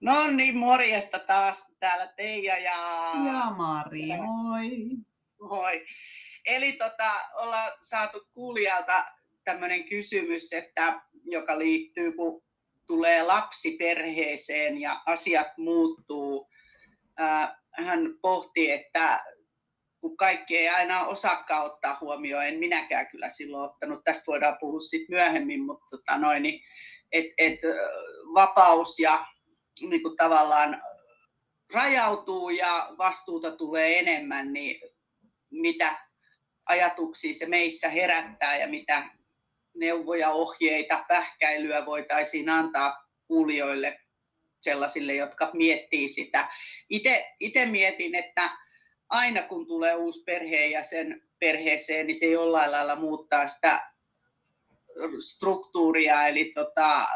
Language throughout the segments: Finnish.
No niin, morjesta taas täällä Teija ja... Ja Mari, moi. Moi. Eli tota, ollaan saatu kuulijalta tämmöinen kysymys, että, joka liittyy, kun tulee lapsi perheeseen ja asiat muuttuu. Hän pohti, että kun kaikki ei aina osaakaan ottaa huomioon, en minäkään kyllä silloin ottanut, tästä voidaan puhua sitten myöhemmin, mutta tota noin, niin, et, et, vapaus ja niin kuin tavallaan rajautuu ja vastuuta tulee enemmän, niin mitä ajatuksia se meissä herättää ja mitä neuvoja, ohjeita, pähkäilyä voitaisiin antaa kuulijoille sellaisille, jotka miettii sitä. Itse mietin, että aina kun tulee uusi perheenjäsen perheeseen, niin se jollain lailla muuttaa sitä struktuuria. Eli tota,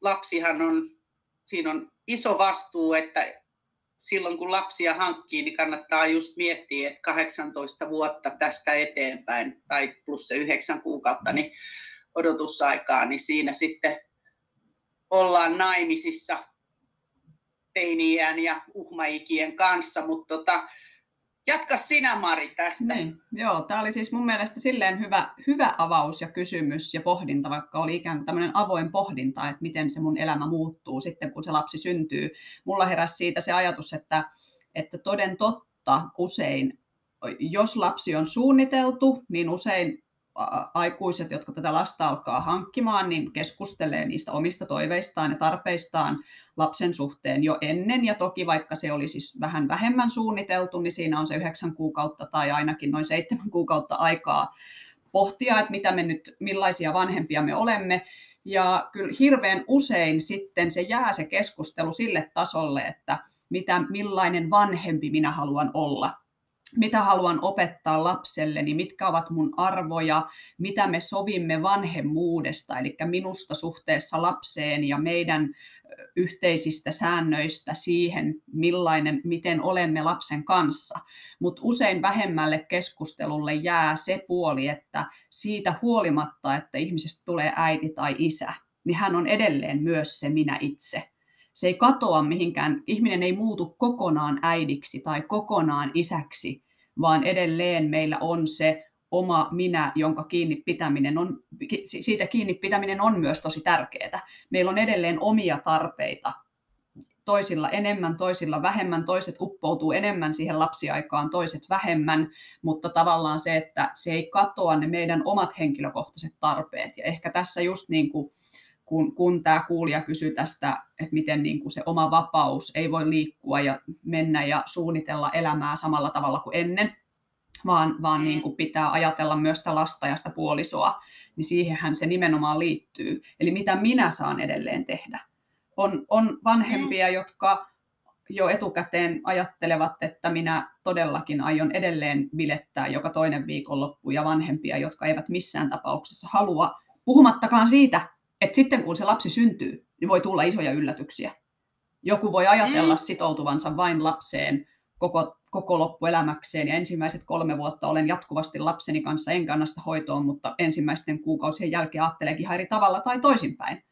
lapsihan on, siinä on iso vastuu, että silloin kun lapsia hankkii, niin kannattaa just miettiä, että 18 vuotta tästä eteenpäin, tai plus se 9 kuukautta, niin odotusaikaa, niin siinä sitten ollaan naimisissa teiniään ja uhmaikien kanssa, mutta tota, Jatka sinä Mari tästä. Niin, joo, tämä oli siis mun mielestä silleen hyvä, hyvä avaus ja kysymys ja pohdinta, vaikka oli ikään kuin tämmöinen avoin pohdinta, että miten se mun elämä muuttuu sitten, kun se lapsi syntyy. Mulla heräsi siitä se ajatus, että, että toden totta usein, jos lapsi on suunniteltu, niin usein aikuiset, jotka tätä lasta alkaa hankkimaan, niin keskustelee niistä omista toiveistaan ja tarpeistaan lapsen suhteen jo ennen. Ja toki vaikka se oli siis vähän vähemmän suunniteltu, niin siinä on se yhdeksän kuukautta tai ainakin noin seitsemän kuukautta aikaa pohtia, että mitä me nyt, millaisia vanhempia me olemme. Ja kyllä hirveän usein sitten se jää se keskustelu sille tasolle, että mitä, millainen vanhempi minä haluan olla mitä haluan opettaa lapselleni, mitkä ovat mun arvoja, mitä me sovimme vanhemmuudesta, eli minusta suhteessa lapseen ja meidän yhteisistä säännöistä siihen, millainen, miten olemme lapsen kanssa. Mutta usein vähemmälle keskustelulle jää se puoli, että siitä huolimatta, että ihmisestä tulee äiti tai isä, niin hän on edelleen myös se minä itse se ei katoa mihinkään, ihminen ei muutu kokonaan äidiksi tai kokonaan isäksi, vaan edelleen meillä on se oma minä, jonka kiinni pitäminen on, siitä kiinni pitäminen on myös tosi tärkeää. Meillä on edelleen omia tarpeita, toisilla enemmän, toisilla vähemmän, toiset uppoutuu enemmän siihen lapsiaikaan, toiset vähemmän, mutta tavallaan se, että se ei katoa ne meidän omat henkilökohtaiset tarpeet. Ja ehkä tässä just niin kuin kun, kun tämä kuulija kysyy tästä, että miten niin kuin se oma vapaus ei voi liikkua ja mennä ja suunnitella elämää samalla tavalla kuin ennen, vaan, vaan mm. niin kuin pitää ajatella myös sitä lasta ja sitä puolisoa, niin siihenhän se nimenomaan liittyy. Eli mitä minä saan edelleen tehdä. On, on vanhempia, mm. jotka jo etukäteen ajattelevat, että minä todellakin aion edelleen bilettää joka toinen viikonloppu, ja vanhempia, jotka eivät missään tapauksessa halua, puhumattakaan siitä, että sitten kun se lapsi syntyy, niin voi tulla isoja yllätyksiä. Joku voi ajatella mm. sitoutuvansa vain lapseen koko, koko loppuelämäkseen ja ensimmäiset kolme vuotta olen jatkuvasti lapseni kanssa, en kanna sitä hoitoon, mutta ensimmäisten kuukausien jälkeen ajatteleekin ihan eri tavalla tai toisinpäin.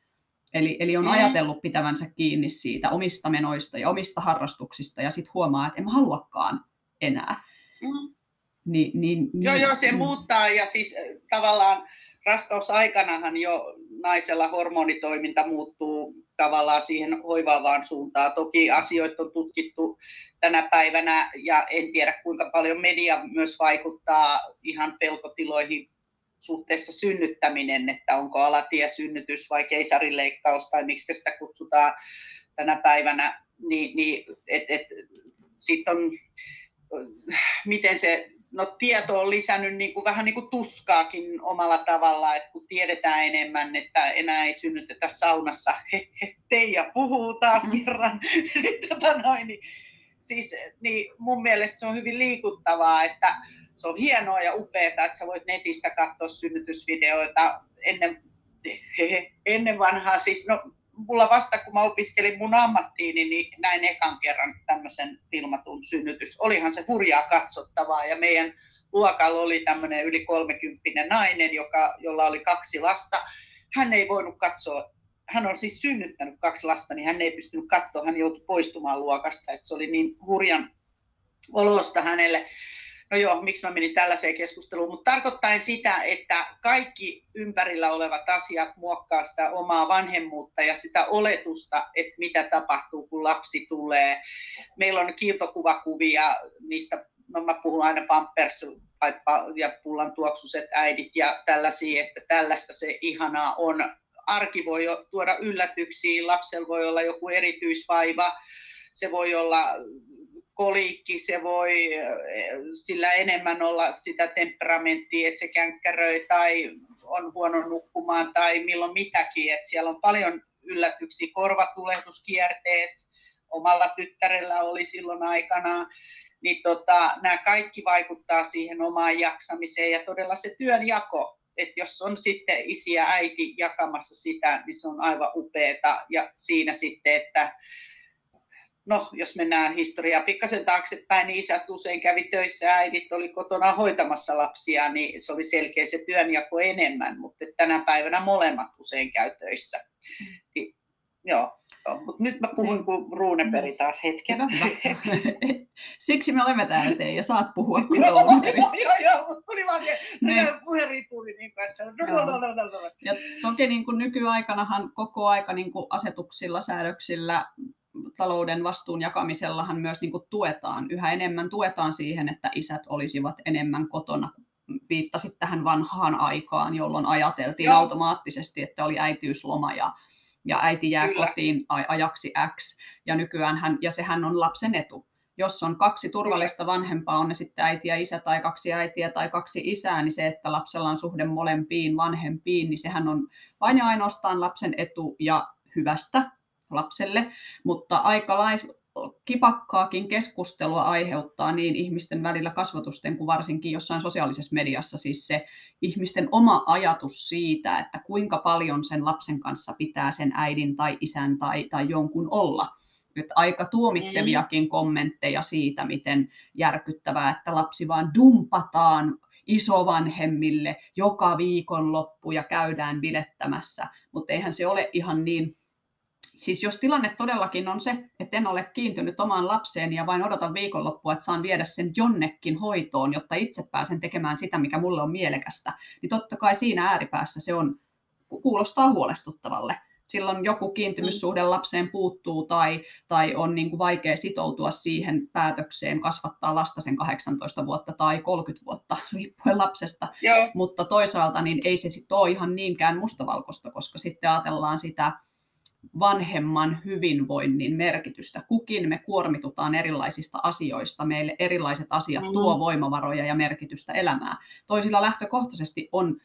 Eli, eli on mm. ajatellut pitävänsä kiinni siitä omista menoista ja omista harrastuksista ja sitten huomaa, että en mä haluakaan enää. Mm. Ni, niin, joo, niin, joo, se mm. muuttaa ja siis äh, tavallaan raskausaikanahan jo naisella hormonitoiminta muuttuu tavallaan siihen hoivaavaan suuntaan. Toki asioita on tutkittu tänä päivänä ja en tiedä kuinka paljon media myös vaikuttaa ihan pelkotiloihin suhteessa synnyttäminen, että onko alatiesynnytys vai keisarileikkaus tai miksi sitä kutsutaan tänä päivänä, niin, niin et, et, sitten on, miten se no, tieto on lisännyt niin kuin, vähän niin kuin tuskaakin omalla tavalla, että kun tiedetään enemmän, että enää ei synnytetä saunassa, he, he, Teija puhuu taas mm. kerran, tota noin, niin, siis, niin mun mielestä se on hyvin liikuttavaa, että se on hienoa ja upeaa, että sä voit netistä katsoa synnytysvideoita ennen, he, he, ennen vanhaa, siis no mulla vasta kun mä opiskelin mun ammattiini, niin näin ekan kerran tämmöisen filmatun synnytys. Olihan se hurjaa katsottavaa ja meidän luokalla oli tämmöinen yli kolmekymppinen nainen, joka, jolla oli kaksi lasta. Hän ei voinut katsoa hän on siis synnyttänyt kaksi lasta, niin hän ei pystynyt katsoa, hän joutui poistumaan luokasta, että se oli niin hurjan olosta hänelle. No joo, miksi mä menin tällaiseen keskusteluun, mutta tarkoittain sitä, että kaikki ympärillä olevat asiat muokkaa sitä omaa vanhemmuutta ja sitä oletusta, että mitä tapahtuu, kun lapsi tulee. Meillä on kiiltokuvakuvia niistä, no mä puhun aina Pampers ja pullan tuoksuset äidit ja tällaisia, että tällaista se ihanaa on. Arki voi tuoda yllätyksiä, lapsella voi olla joku erityisvaiva, se voi olla koliikki, se voi sillä enemmän olla sitä temperamenttia, että se känkkäröi tai on huono nukkumaan tai milloin mitäkin. Että siellä on paljon yllätyksiä, korvatulehduskierteet, omalla tyttärellä oli silloin aikana, niin tota, nämä kaikki vaikuttaa siihen omaan jaksamiseen ja todella se työnjako, että jos on sitten isi ja äiti jakamassa sitä, niin se on aivan upeeta. Ja siinä sitten, että no, jos mennään historiaa pikkasen taaksepäin, niin isät usein kävi töissä äidit oli kotona hoitamassa lapsia, niin se oli selkeä se työnjako enemmän, mutta tänä päivänä molemmat usein käy töissä. Niin, joo. Mutta nyt mä puhun kuin Ruuneperi taas hetken. Siksi me olemme täällä teidän ja saat puhua kuin Ruuneperi. Joo, joo, joo, mutta tuli vaan puheriipuli niin kuin, että Ja toki niin kuin nykyaikanahan koko aika niin kuin asetuksilla, säädöksillä talouden vastuun jakamisellahan myös niin kuin tuetaan, yhä enemmän tuetaan siihen, että isät olisivat enemmän kotona. Viittasit tähän vanhaan aikaan, jolloin ajateltiin Joo. automaattisesti, että oli äitiysloma ja, ja äiti jää Kyllä. kotiin ajaksi X. Ja nykyään hän, ja sehän on lapsen etu. Jos on kaksi turvallista vanhempaa, on ne sitten äiti ja isä tai kaksi äitiä tai kaksi isää, niin se, että lapsella on suhde molempiin vanhempiin, niin sehän on vain ja ainoastaan lapsen etu ja hyvästä lapselle, mutta aika lais, kipakkaakin keskustelua aiheuttaa niin ihmisten välillä kasvatusten kuin varsinkin jossain sosiaalisessa mediassa siis se ihmisten oma ajatus siitä, että kuinka paljon sen lapsen kanssa pitää sen äidin tai isän tai, tai jonkun olla. Että aika tuomitseviakin kommentteja siitä, miten järkyttävää, että lapsi vaan dumpataan isovanhemmille joka viikonloppu ja käydään bilettämässä, mutta eihän se ole ihan niin siis jos tilanne todellakin on se, että en ole kiintynyt omaan lapseen ja vain odotan viikonloppua, että saan viedä sen jonnekin hoitoon, jotta itse pääsen tekemään sitä, mikä mulle on mielekästä, niin totta kai siinä ääripäässä se on, kuulostaa huolestuttavalle. Silloin joku kiintymyssuhde lapseen puuttuu tai, tai on niin kuin vaikea sitoutua siihen päätökseen kasvattaa lasta sen 18 vuotta tai 30 vuotta, riippuen lapsesta. Joo. Mutta toisaalta niin ei se sitten ole ihan niinkään mustavalkoista, koska sitten ajatellaan sitä, vanhemman hyvinvoinnin merkitystä. Kukin me kuormitutaan erilaisista asioista, meille erilaiset asiat mm-hmm. tuo voimavaroja ja merkitystä elämään. Toisilla lähtökohtaisesti on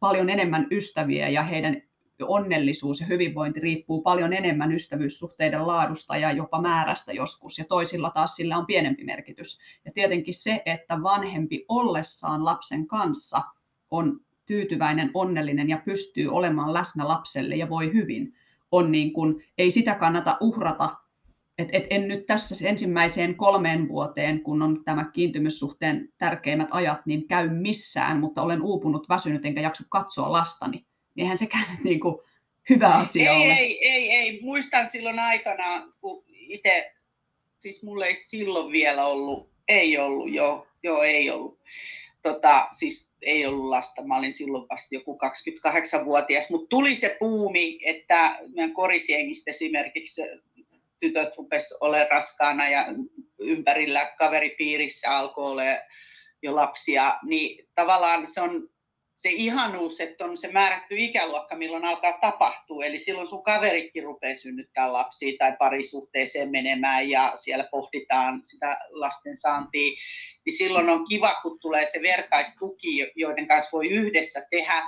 paljon enemmän ystäviä ja heidän onnellisuus ja hyvinvointi riippuu paljon enemmän ystävyyssuhteiden laadusta ja jopa määrästä joskus, ja toisilla taas sillä on pienempi merkitys. Ja tietenkin se, että vanhempi ollessaan lapsen kanssa on tyytyväinen, onnellinen ja pystyy olemaan läsnä lapselle ja voi hyvin, on niin kuin, ei sitä kannata uhrata. Et, et en nyt tässä ensimmäiseen kolmeen vuoteen, kun on tämä kiintymyssuhteen tärkeimmät ajat, niin käy missään, mutta olen uupunut, väsynyt enkä jaksa katsoa lastani. Niin eihän sekään niin kuin hyvä asia ei, ole. Ei, ei, ei. Muistan silloin aikana, kun itse, siis mulla ei silloin vielä ollut, ei ollut, joo, joo ei ollut. Tota, siis ei ollut lasta, mä olin silloin vasta joku 28-vuotias, mutta tuli se puumi, että meidän korisjengistä esimerkiksi tytöt rupesivat olemaan raskaana ja ympärillä kaveripiirissä alkoi olla jo lapsia, niin tavallaan se on se ihanuus, että on se määrätty ikäluokka, milloin alkaa tapahtua. Eli silloin sun kaveritkin rupeaa synnyttää lapsia tai parisuhteeseen menemään ja siellä pohditaan sitä lasten saantia niin silloin on kiva, kun tulee se vertaistuki, joiden kanssa voi yhdessä tehdä.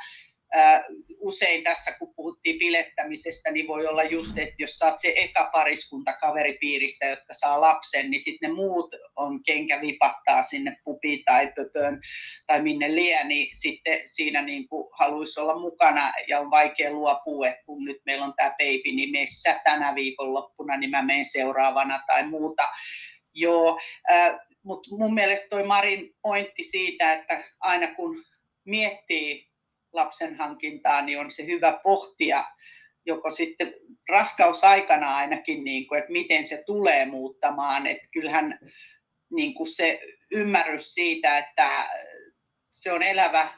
Usein tässä, kun puhuttiin pilettämisestä, niin voi olla just, että jos saat se eka pariskunta kaveripiiristä, jotka saa lapsen, niin sitten ne muut on kenkä vipattaa sinne pupiin tai pöpöön tai minne liian, niin sitten siinä niin haluaisi olla mukana ja on vaikea luopua, että kun nyt meillä on tämä baby nimessä tänä viikonloppuna, niin mä menen seuraavana tai muuta. Joo, mutta mun mielestä toi Marin pointti siitä, että aina kun miettii lapsen hankintaa, niin on se hyvä pohtia joko sitten raskausaikana ainakin, niin kuin, että miten se tulee muuttamaan. Että kyllähän niin kuin se ymmärrys siitä, että se on elävä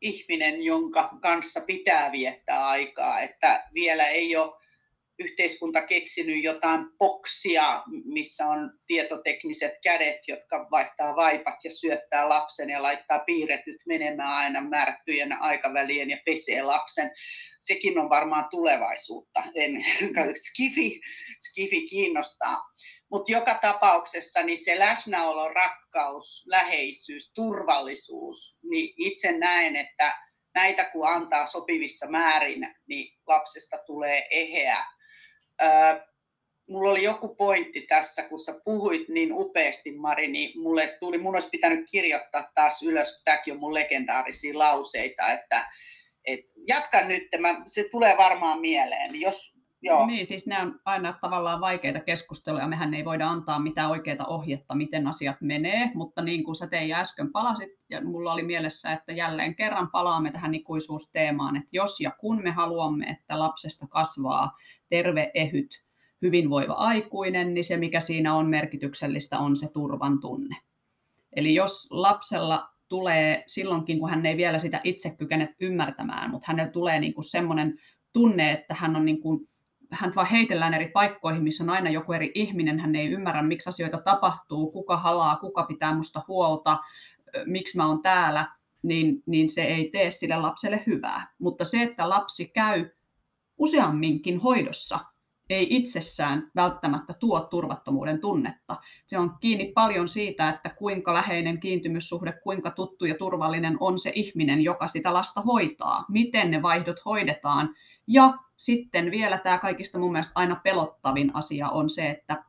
ihminen, jonka kanssa pitää viettää aikaa, että vielä ei ole yhteiskunta keksinyt jotain boksia, missä on tietotekniset kädet, jotka vaihtaa vaipat ja syöttää lapsen ja laittaa piirretyt menemään aina määrättyjen aikavälien ja pesee lapsen. Sekin on varmaan tulevaisuutta. En, skifi, skifi kiinnostaa. Mutta joka tapauksessa niin se läsnäolo, rakkaus, läheisyys, turvallisuus, niin itse näen, että näitä kun antaa sopivissa määrin, niin lapsesta tulee eheä mulla oli joku pointti tässä, kun sä puhuit niin upeasti, Mari, niin mulle tuli, mun olisi pitänyt kirjoittaa taas ylös, tämäkin on mun legendaarisia lauseita, että et jatkan nyt, mä, se tulee varmaan mieleen. Jos, joo. Niin, siis nämä on aina tavallaan vaikeita keskusteluja, mehän ei voida antaa mitään oikeita ohjetta, miten asiat menee, mutta niin kuin sä tein äsken palasit, ja mulla oli mielessä, että jälleen kerran palaamme tähän ikuisuusteemaan, että jos ja kun me haluamme, että lapsesta kasvaa terve, ehyt, hyvinvoiva aikuinen, niin se mikä siinä on merkityksellistä on se turvan tunne. Eli jos lapsella tulee silloinkin, kun hän ei vielä sitä itse kykene ymmärtämään, mutta hänellä tulee niin kuin semmoinen tunne, että hän on niin kuin, hän vaan heitellään eri paikkoihin, missä on aina joku eri ihminen, hän ei ymmärrä, miksi asioita tapahtuu, kuka halaa, kuka pitää musta huolta, miksi mä oon täällä, niin, niin se ei tee sille lapselle hyvää. Mutta se, että lapsi käy useamminkin hoidossa ei itsessään välttämättä tuo turvattomuuden tunnetta. Se on kiinni paljon siitä, että kuinka läheinen kiintymyssuhde, kuinka tuttu ja turvallinen on se ihminen, joka sitä lasta hoitaa, miten ne vaihdot hoidetaan. Ja sitten vielä tämä kaikista mun mielestä aina pelottavin asia on se, että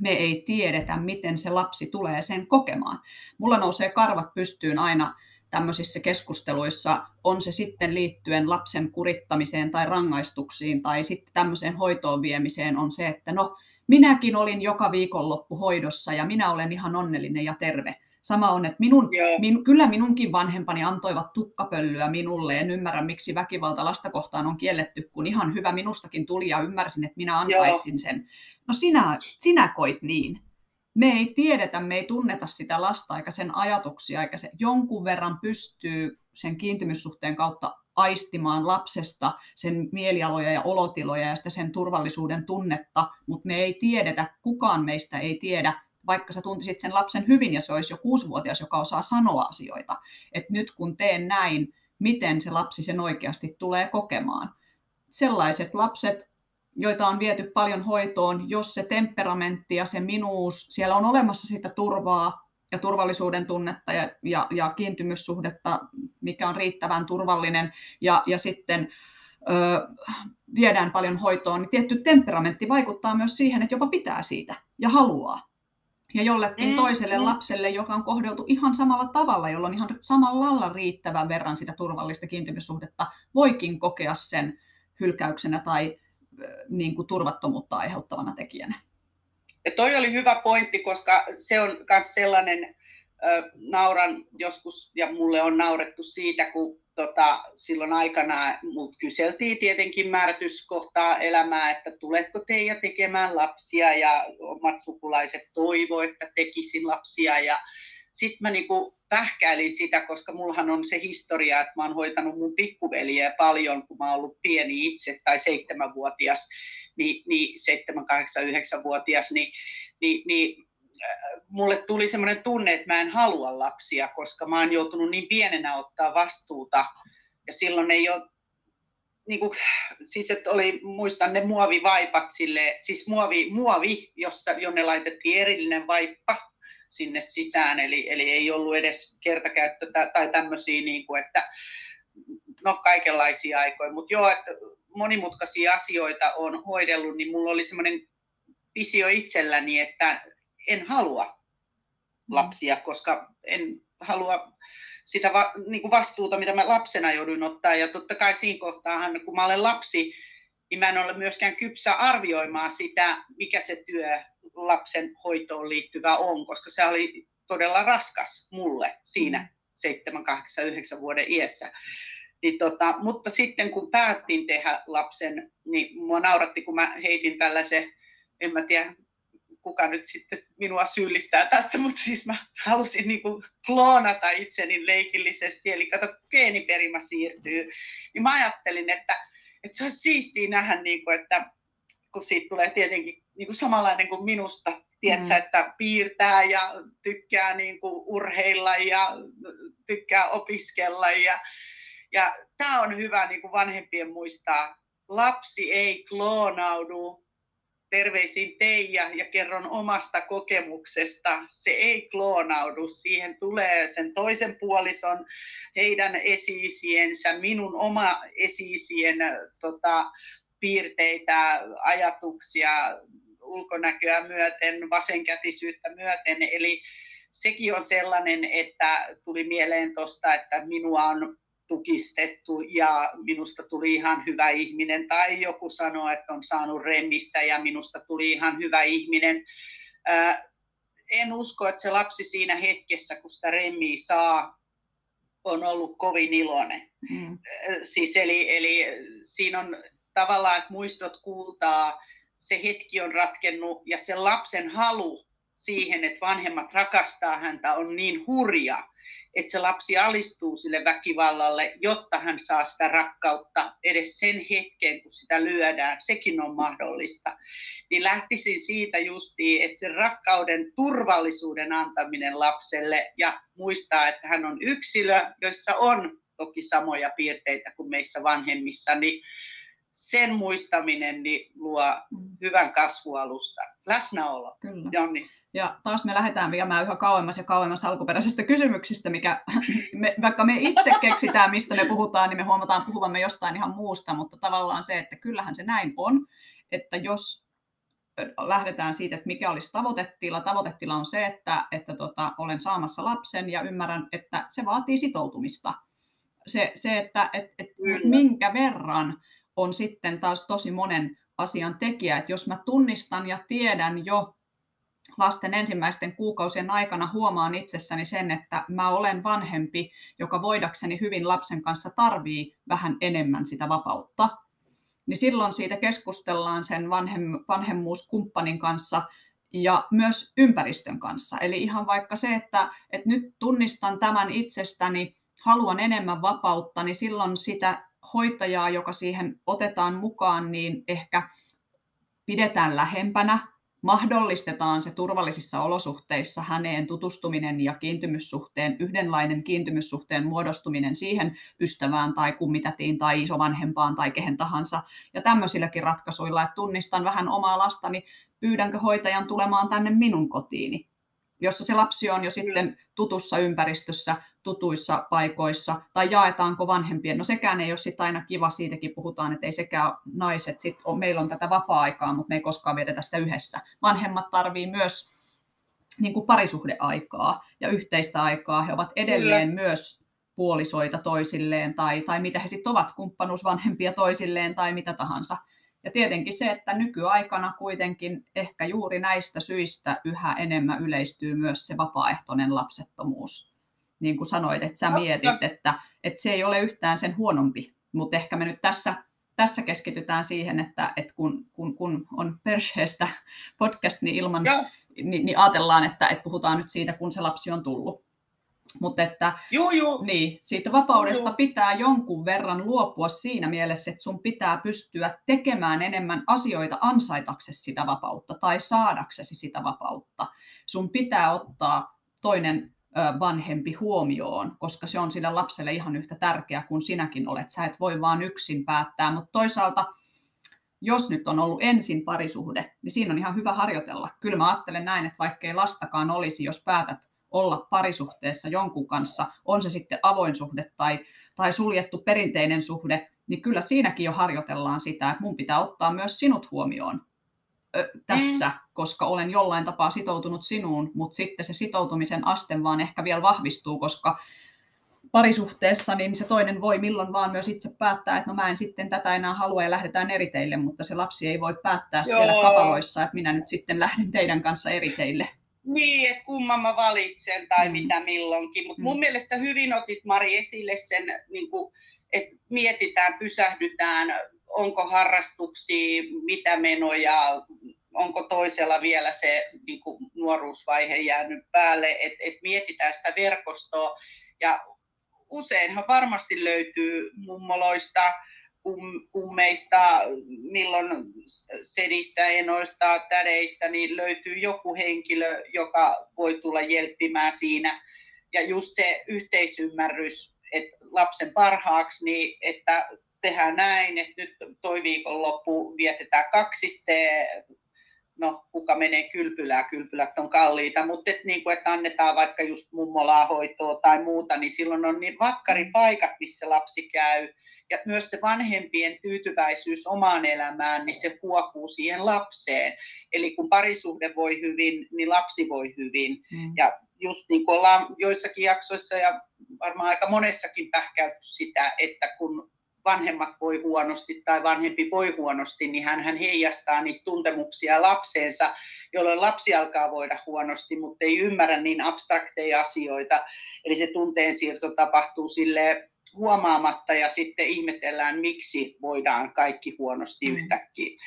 me ei tiedetä, miten se lapsi tulee sen kokemaan. Mulla nousee karvat pystyyn aina tämmöisissä keskusteluissa, on se sitten liittyen lapsen kurittamiseen tai rangaistuksiin tai sitten tämmöiseen hoitoon viemiseen, on se, että no minäkin olin joka viikonloppu hoidossa ja minä olen ihan onnellinen ja terve. Sama on, että minun, min, kyllä minunkin vanhempani antoivat tukkapölyä minulle. En ymmärrä, miksi väkivalta lasta kohtaan on kielletty, kun ihan hyvä minustakin tuli ja ymmärsin, että minä ansaitsin sen. No sinä, sinä koit niin me ei tiedetä, me ei tunneta sitä lasta eikä sen ajatuksia, eikä se jonkun verran pystyy sen kiintymyssuhteen kautta aistimaan lapsesta sen mielialoja ja olotiloja ja sitä sen turvallisuuden tunnetta, mutta me ei tiedetä, kukaan meistä ei tiedä, vaikka sä tuntisit sen lapsen hyvin ja se olisi jo kuusivuotias, joka osaa sanoa asioita. että nyt kun teen näin, miten se lapsi sen oikeasti tulee kokemaan. Sellaiset lapset, joita on viety paljon hoitoon, jos se temperamentti ja se minuus, siellä on olemassa sitä turvaa ja turvallisuuden tunnetta ja, ja, ja kiintymyssuhdetta, mikä on riittävän turvallinen, ja, ja sitten ö, viedään paljon hoitoon, niin tietty temperamentti vaikuttaa myös siihen, että jopa pitää siitä ja haluaa. Ja jollekin mm, toiselle mm. lapselle, joka on kohdeltu ihan samalla tavalla, jolla on ihan samalla lailla riittävän verran sitä turvallista kiintymyssuhdetta, voikin kokea sen hylkäyksenä tai niin kuin turvattomuutta aiheuttavana tekijänä. Ja toi oli hyvä pointti, koska se on myös sellainen, nauran joskus, ja mulle on naurettu siitä, kun tota, silloin aikana mut kyseltiin tietenkin määrätyskohtaa elämää, että tuletko teidän tekemään lapsia, ja omat sukulaiset toivo, että tekisin lapsia, ja sitten mä niinku pähkäilin sitä, koska mullahan on se historia, että mä oon hoitanut mun pikkuveliä paljon, kun mä oon ollut pieni itse tai seitsemänvuotias, niin, niin seitsemän, kahdeksan, yhdeksänvuotias, niin, niin, niin mulle tuli semmoinen tunne, että mä en halua lapsia, koska mä oon joutunut niin pienenä ottaa vastuuta. Ja silloin ei ole, niin kuin, siis että oli, muistan ne muovivaipat sille, siis muovi, muovi jossa, jonne laitettiin erillinen vaippa, sinne sisään, eli, eli ei ollut edes kertakäyttö tai tämmöisiä, niin kuin, että no kaikenlaisia aikoja, mutta joo, että monimutkaisia asioita on hoidellut, niin mulla oli semmoinen visio itselläni, että en halua mm. lapsia, koska en halua sitä va, niin kuin vastuuta, mitä mä lapsena joudun ottaa. Ja totta kai siinä kohtaa, kun mä olen lapsi, niin mä en ole myöskään kypsä arvioimaan sitä, mikä se työ lapsen hoitoon liittyvä on, koska se oli todella raskas mulle siinä 7, 8, 9 vuoden iässä. Niin tota, mutta sitten kun päätin tehdä lapsen, niin mua nauratti, kun mä heitin tällaisen, en mä tiedä kuka nyt sitten minua syyllistää tästä, mutta siis mä halusin niin kuin kloonata itseni leikillisesti, eli kato, geeniperimä siirtyy. Niin mä ajattelin, että, että se on siistiä nähdä, niin kuin, että kun siitä tulee tietenkin niin kuin samanlainen kuin minusta, tiedätkö, mm. että piirtää ja tykkää niin kuin urheilla ja tykkää opiskella. Ja, ja tämä on hyvä niin kuin vanhempien muistaa. Lapsi ei kloonaudu. Terveisiin Teija ja kerron omasta kokemuksesta. Se ei kloonaudu. Siihen tulee sen toisen puolison, heidän esiisiensä, minun oma esiisien tota, piirteitä, ajatuksia, ulkonäköä myöten, vasenkätisyyttä myöten. Eli sekin on sellainen, että tuli mieleen tuosta, että minua on tukistettu ja minusta tuli ihan hyvä ihminen. Tai joku sanoi, että on saanut remmistä ja minusta tuli ihan hyvä ihminen. En usko, että se lapsi siinä hetkessä, kun sitä remmiä saa, on ollut kovin iloinen. Mm. Siis eli, eli siinä on tavallaan, että muistot kuultaa, se hetki on ratkennut ja se lapsen halu siihen, että vanhemmat rakastaa häntä, on niin hurja, että se lapsi alistuu sille väkivallalle, jotta hän saa sitä rakkautta edes sen hetken, kun sitä lyödään. Sekin on mahdollista. Niin lähtisin siitä justiin, että sen rakkauden turvallisuuden antaminen lapselle ja muistaa, että hän on yksilö, jossa on toki samoja piirteitä kuin meissä vanhemmissa, niin sen muistaminen niin luo mm. hyvän kasvualusta. Läsnäolo. Kyllä. Jonni. Ja taas me lähdetään viemään yhä kauemmas ja kauemmas alkuperäisestä kysymyksistä, mikä me, vaikka me itse keksitään, mistä me puhutaan, niin me huomataan puhuvamme jostain ihan muusta, mutta tavallaan se, että kyllähän se näin on, että jos lähdetään siitä, että mikä olisi tavoitetila. Tavoitetila on se, että, että tota, olen saamassa lapsen ja ymmärrän, että se vaatii sitoutumista. Se, se että et, et minkä verran on sitten taas tosi monen asian tekijä. Että jos mä tunnistan ja tiedän jo lasten ensimmäisten kuukausien aikana huomaan itsessäni sen, että mä olen vanhempi, joka voidakseni hyvin lapsen kanssa tarvii vähän enemmän sitä vapautta, niin silloin siitä keskustellaan sen vanhem, vanhemmuuskumppanin kanssa ja myös ympäristön kanssa. Eli ihan vaikka se, että, että nyt tunnistan tämän itsestäni, haluan enemmän vapautta, niin silloin sitä hoitajaa, joka siihen otetaan mukaan, niin ehkä pidetään lähempänä, mahdollistetaan se turvallisissa olosuhteissa häneen tutustuminen ja kiintymyssuhteen, yhdenlainen kiintymyssuhteen muodostuminen siihen ystävään tai kummitätiin tai isovanhempaan tai kehen tahansa. Ja tämmöisilläkin ratkaisuilla, että tunnistan vähän omaa lastani, pyydänkö hoitajan tulemaan tänne minun kotiini jossa se lapsi on jo sitten tutussa ympäristössä, tutuissa paikoissa, tai jaetaanko vanhempien. No sekään ei ole sitten aina kiva, siitäkin puhutaan, että ei sekään naiset, sit on, meillä on tätä vapaa-aikaa, mutta me ei koskaan vietetä sitä yhdessä. Vanhemmat tarvii myös niin kuin parisuhdeaikaa ja yhteistä aikaa. He ovat edelleen Kyllä. myös puolisoita toisilleen, tai, tai mitä he sitten ovat, kumppanuusvanhempia toisilleen, tai mitä tahansa. Ja tietenkin se, että nykyaikana kuitenkin ehkä juuri näistä syistä yhä enemmän yleistyy myös se vapaaehtoinen lapsettomuus. Niin kuin sanoit, että sä mietit, että, että se ei ole yhtään sen huonompi, mutta ehkä me nyt tässä, tässä keskitytään siihen, että, että kun, kun, kun on Persheestä podcast, niin, ilman, niin, niin ajatellaan, että, että puhutaan nyt siitä, kun se lapsi on tullut. Mutta että joo, joo. Niin, siitä vapaudesta joo, pitää jonkun verran luopua siinä mielessä, että sun pitää pystyä tekemään enemmän asioita ansaitaksesi sitä vapautta tai saadaksesi sitä vapautta. Sun pitää ottaa toinen vanhempi huomioon, koska se on sille lapselle ihan yhtä tärkeä kuin sinäkin olet. Sä et voi vaan yksin päättää, mutta toisaalta jos nyt on ollut ensin parisuhde, niin siinä on ihan hyvä harjoitella. Kyllä mä ajattelen näin, että vaikkei lastakaan olisi, jos päätät olla parisuhteessa jonkun kanssa, on se sitten avoin suhde tai, tai suljettu perinteinen suhde, niin kyllä siinäkin jo harjoitellaan sitä, että mun pitää ottaa myös sinut huomioon ö, tässä, mm. koska olen jollain tapaa sitoutunut sinuun, mutta sitten se sitoutumisen aste vaan ehkä vielä vahvistuu, koska parisuhteessa, niin se toinen voi milloin vaan myös itse päättää, että no mä en sitten tätä enää halua ja lähdetään eri teille, mutta se lapsi ei voi päättää Joo. siellä kapaloissa, että minä nyt sitten lähden teidän kanssa eri teille. Niin, että kumman mä valitsen tai mm. mitä milloinkin. Mutta mun mm. mielestä hyvin otit Mari esille sen, niin kuin, että mietitään, pysähdytään, onko harrastuksia, mitä menoja, onko toisella vielä se niin kuin nuoruusvaihe jäänyt päälle, että et mietitään sitä verkostoa. Ja useinhan varmasti löytyy mummoloista, kum, kummeista, milloin sedistä, enoista, tädeistä, niin löytyy joku henkilö, joka voi tulla jelppimään siinä. Ja just se yhteisymmärrys, että lapsen parhaaksi, niin että tehdään näin, että nyt toi viikonloppu vietetään kaksiste, no kuka menee kylpylään, kylpylät on kalliita, mutta et, niin kuin, että annetaan vaikka just mummolaa hoitoa tai muuta, niin silloin on niin vakkaripaikat, missä lapsi käy, ja myös se vanhempien tyytyväisyys omaan elämään, niin se huokuu siihen lapseen. Eli kun parisuhde voi hyvin, niin lapsi voi hyvin. Mm. Ja just niin kuin ollaan joissakin jaksoissa ja varmaan aika monessakin pähkäyty sitä, että kun vanhemmat voi huonosti tai vanhempi voi huonosti, niin hän, hän heijastaa niitä tuntemuksia lapseensa, jolloin lapsi alkaa voida huonosti, mutta ei ymmärrä niin abstrakteja asioita. Eli se tunteen siirto tapahtuu sille huomaamatta ja sitten ihmetellään, miksi voidaan kaikki huonosti mm. yhtäkkiä.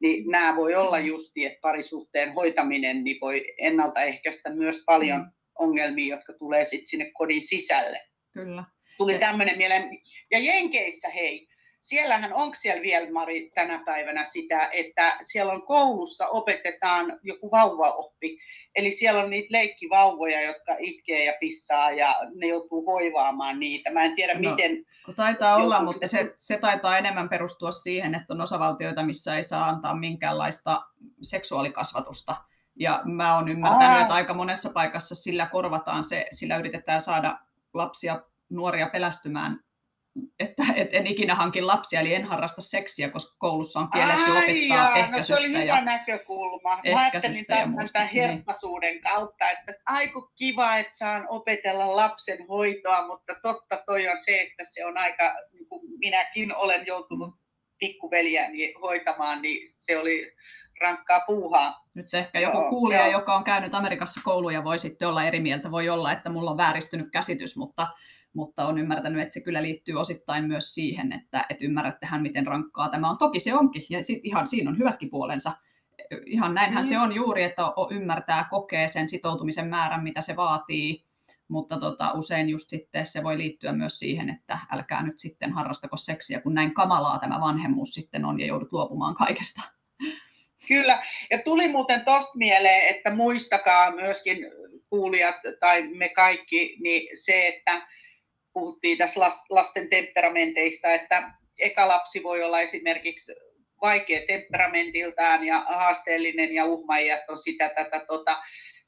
Niin nämä voi olla justi, että parisuhteen hoitaminen niin voi ennaltaehkäistä myös paljon mm. ongelmia, jotka tulee sitten sinne kodin sisälle. Kyllä. Tuli tämmöinen mieleen. Ja Jenkeissä, hei, siellähän onko siellä vielä, Mari, tänä päivänä sitä, että siellä on koulussa opetetaan joku vauvaoppi. Eli siellä on niitä leikkivauvoja, jotka itkee ja pissaa ja ne joutuu hoivaamaan niitä. Mä en tiedä, no, miten... Kun taitaa olla, mutta se, se taitaa enemmän perustua siihen, että on osavaltioita, missä ei saa antaa minkäänlaista seksuaalikasvatusta. Ja mä oon ymmärtänyt, Aa. että aika monessa paikassa sillä korvataan se, sillä yritetään saada lapsia, nuoria pelästymään että et en ikinä hankin lapsia, eli en harrasta seksiä, koska koulussa on kielletty Ai opettaa jaa, ehkäisystä. No se oli hyvä ja näkökulma. Mä ajattelin taas tämän herppasuuden niin. kautta, että aiku kiva, että saan opetella lapsen hoitoa, mutta totta toi on se, että se on aika, niin kuin minäkin olen joutunut pikkuveliäni hoitamaan, niin se oli rankkaa puuhaa. Nyt ehkä joku joo, kuulija, joo. joka on käynyt Amerikassa kouluja, voi sitten olla eri mieltä. Voi olla, että mulla on vääristynyt käsitys, mutta mutta on ymmärtänyt, että se kyllä liittyy osittain myös siihen, että, että ymmärrättehän, miten rankkaa tämä on. Toki se onkin, ja sit ihan siinä on hyvätkin puolensa. Ihan näinhän mm. se on juuri, että ymmärtää, kokee sen sitoutumisen määrän, mitä se vaatii, mutta tota, usein just sitten se voi liittyä myös siihen, että älkää nyt sitten harrastako seksiä, kun näin kamalaa tämä vanhemmuus sitten on ja joudut luopumaan kaikesta. Kyllä, ja tuli muuten tuosta mieleen, että muistakaa myöskin kuulijat tai me kaikki, niin se, että puhuttiin tässä lasten temperamenteista, että eka lapsi voi olla esimerkiksi vaikea temperamentiltaan ja haasteellinen ja uhmaijat on sitä, tätä, tota.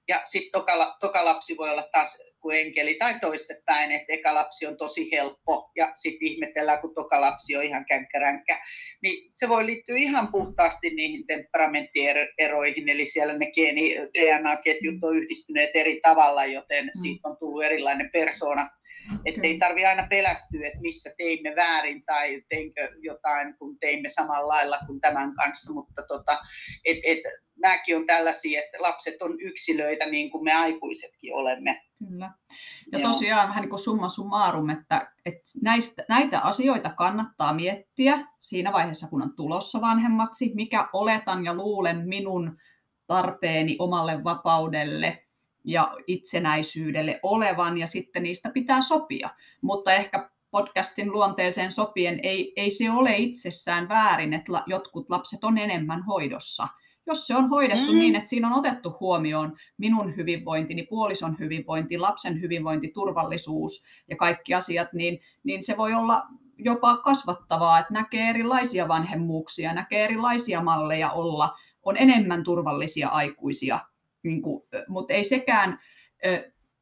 Ja sitten toka, toka lapsi voi olla taas kuin enkeli tai toistepäin, että eka lapsi on tosi helppo ja sitten ihmetellään, kun toka lapsi on ihan känkkäränkä. Niin se voi liittyä ihan puhtaasti niihin temperamenttieroihin, eli siellä ne geeni, DNA-ketjut on yhdistyneet eri tavalla, joten mm. siitä on tullut erilainen persona että ei tarvi aina pelästyä, että missä teimme väärin tai teinkö jotain, kun teimme samalla lailla kuin tämän kanssa, mutta tota, et, et, nämäkin on tällaisia, että lapset on yksilöitä niin kuin me aikuisetkin olemme. Kyllä. Ja Joo. tosiaan vähän niin kuin summa summarum, että, että näistä, näitä asioita kannattaa miettiä siinä vaiheessa, kun on tulossa vanhemmaksi, mikä oletan ja luulen minun tarpeeni omalle vapaudelle, ja itsenäisyydelle olevan, ja sitten niistä pitää sopia. Mutta ehkä podcastin luonteeseen sopien ei, ei se ole itsessään väärin, että la, jotkut lapset on enemmän hoidossa. Jos se on hoidettu mm. niin, että siinä on otettu huomioon minun hyvinvointini, puolison hyvinvointi, lapsen hyvinvointi, turvallisuus ja kaikki asiat, niin, niin se voi olla jopa kasvattavaa, että näkee erilaisia vanhemmuuksia, näkee erilaisia malleja olla, on enemmän turvallisia aikuisia niin kuin, mutta ei sekään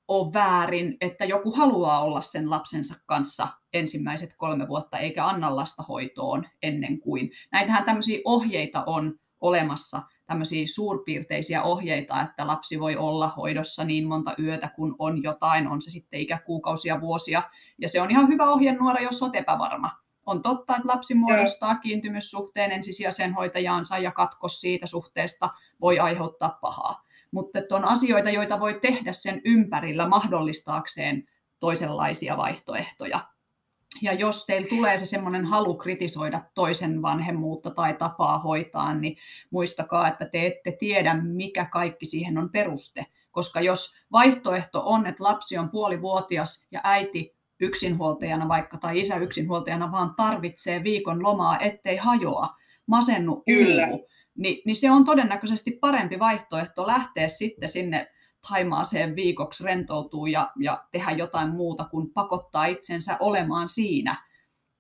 ole väärin, että joku haluaa olla sen lapsensa kanssa ensimmäiset kolme vuotta eikä anna lasta hoitoon ennen kuin. Näitähän tämmöisiä ohjeita on olemassa, tämmöisiä suurpiirteisiä ohjeita, että lapsi voi olla hoidossa niin monta yötä, kun on jotain, on se sitten ikäkuukausia, vuosia. Ja se on ihan hyvä ohjenuora, jos olet epävarma. On totta, että lapsi muodostaa kiintymyssuhteen ensisijaiseen hoitajaansa ja katkos siitä suhteesta voi aiheuttaa pahaa mutta että on asioita, joita voi tehdä sen ympärillä mahdollistaakseen toisenlaisia vaihtoehtoja. ja jos teillä tulee se semmoinen halu kritisoida toisen vanhemmuutta tai tapaa hoitaa, niin muistakaa, että te ette tiedä, mikä kaikki siihen on peruste. Koska jos vaihtoehto on, että lapsi on puolivuotias ja äiti yksinhuoltajana vaikka tai isä yksinhuoltajana vaan tarvitsee viikon lomaa, ettei hajoa, masennu, Kyllä. Uuvu, niin, niin se on todennäköisesti parempi vaihtoehto lähteä sitten sinne Taimaaseen viikoksi rentoutuu ja, ja tehdä jotain muuta kuin pakottaa itsensä olemaan siinä.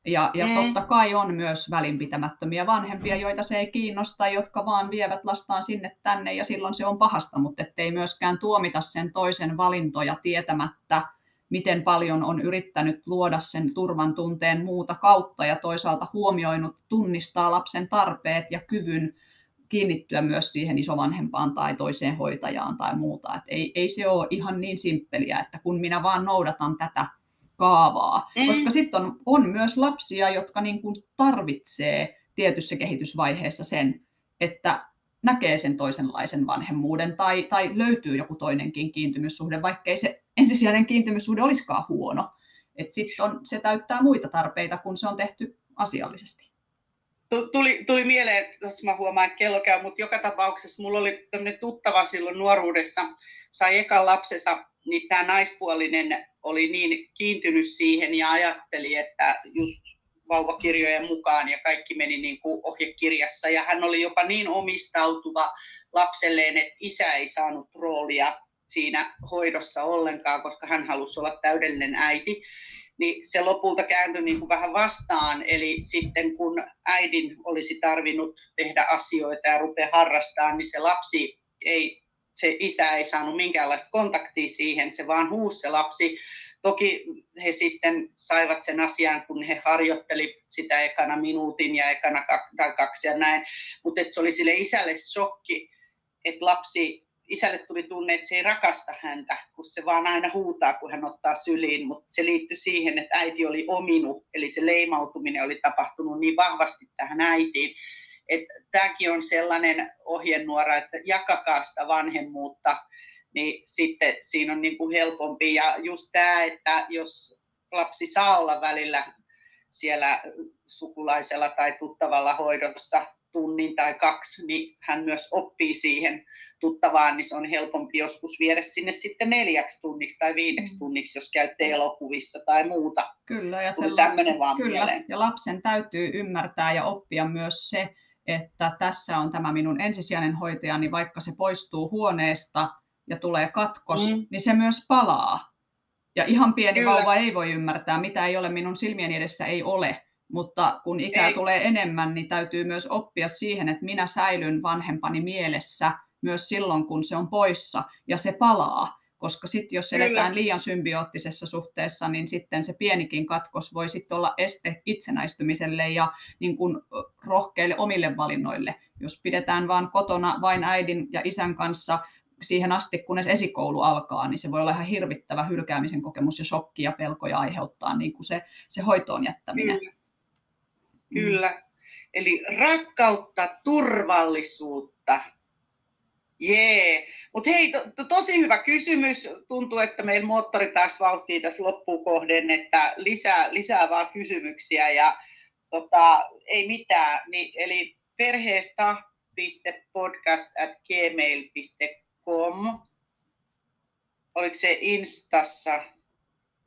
Ja, ja mm. totta kai on myös välinpitämättömiä vanhempia, joita se ei kiinnosta, jotka vaan vievät lastaan sinne tänne ja silloin se on pahasta, mutta ettei myöskään tuomita sen toisen valintoja tietämättä, miten paljon on yrittänyt luoda sen turvan tunteen muuta kautta ja toisaalta huomioinut tunnistaa lapsen tarpeet ja kyvyn kiinnittyä myös siihen isovanhempaan tai toiseen hoitajaan tai muuta. Et ei, ei se ole ihan niin simppeliä, että kun minä vaan noudatan tätä kaavaa. Mm. Koska sitten on, on myös lapsia, jotka niin kuin tarvitsee tietyssä kehitysvaiheessa sen, että näkee sen toisenlaisen vanhemmuuden tai, tai löytyy joku toinenkin kiintymyssuhde, vaikkei se ensisijainen kiintymyssuhde olisikaan huono. Sitten se täyttää muita tarpeita, kun se on tehty asiallisesti tuli, tuli mieleen, että jos mä huomaan, että kello käy, mutta joka tapauksessa mulla oli tämmöinen tuttava silloin nuoruudessa, sai ekan lapsensa, niin tämä naispuolinen oli niin kiintynyt siihen ja ajatteli, että just vauvakirjojen mukaan ja kaikki meni niin kuin ohjekirjassa. Ja hän oli jopa niin omistautuva lapselleen, että isä ei saanut roolia siinä hoidossa ollenkaan, koska hän halusi olla täydellinen äiti niin se lopulta kääntyi niin kuin vähän vastaan. Eli sitten kun äidin olisi tarvinnut tehdä asioita ja rupea harrastamaan, niin se lapsi ei, se isä ei saanut minkäänlaista kontaktia siihen, se vaan huusi se lapsi. Toki he sitten saivat sen asian, kun he harjoitteli sitä ekana minuutin ja ekana kaksi ja näin. Mutta se oli sille isälle shokki, että lapsi isälle tuli tunne, että se ei rakasta häntä, kun se vaan aina huutaa, kun hän ottaa syliin, mutta se liittyi siihen, että äiti oli ominut, eli se leimautuminen oli tapahtunut niin vahvasti tähän äitiin. Että tämäkin on sellainen ohjenuora, että jakakaa sitä vanhemmuutta, niin sitten siinä on niin kuin helpompi. Ja just tämä, että jos lapsi saa olla välillä siellä sukulaisella tai tuttavalla hoidossa tunnin tai kaksi, niin hän myös oppii siihen tuttavaan, niin se on helpompi joskus viedä sinne sitten neljäksi tunniksi tai viideksi mm. tunniksi, jos käytte elokuvissa tai muuta. Kyllä, ja, se lapsen, vaan kyllä, ja lapsen täytyy ymmärtää ja oppia myös se, että tässä on tämä minun ensisijainen hoitajani, vaikka se poistuu huoneesta ja tulee katkos, mm. niin se myös palaa. Ja ihan pieni Kyllä. vauva ei voi ymmärtää, mitä ei ole minun silmieni edessä, ei ole. Mutta kun ikää ei. tulee enemmän, niin täytyy myös oppia siihen, että minä säilyn vanhempani mielessä myös silloin, kun se on poissa ja se palaa. Koska sitten jos Kyllä. eletään liian symbioottisessa suhteessa, niin sitten se pienikin katkos voi sitten olla este itsenäistymiselle ja niin kuin rohkeille omille valinnoille. Jos pidetään vaan kotona vain äidin ja isän kanssa siihen asti, kunnes esikoulu alkaa, niin se voi olla ihan hirvittävä hylkäämisen kokemus ja shokki ja pelkoja aiheuttaa niin kuin se, se hoitoon jättäminen. Kyllä. Kyllä. Eli rakkautta, turvallisuutta. Jee. Mutta hei, to, to, tosi hyvä kysymys. Tuntuu, että meillä moottori taas vauhtii tässä loppuun kohden, että lisää, lisää vaan kysymyksiä ja tota, ei mitään. Niin, eli perheesta.podcast.gmail.com Oliko se Instassa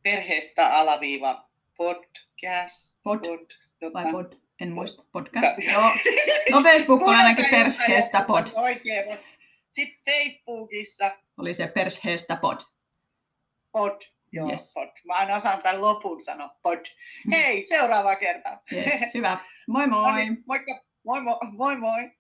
perheestä alaviiva podcast? Pod. pod vai pod? En muista. Podcast. Joo. No Facebook on ainakin Persheestä pod. Oikein. Sitten Facebookissa. Oli se Persheestä pod. Pod. Joo, yes. pod. Mä aina osaan tämän lopun sanoa pod. Hei, seuraava kerta. Yes, hyvä. Moi moi. Moikka. Moi moi. moi, moi.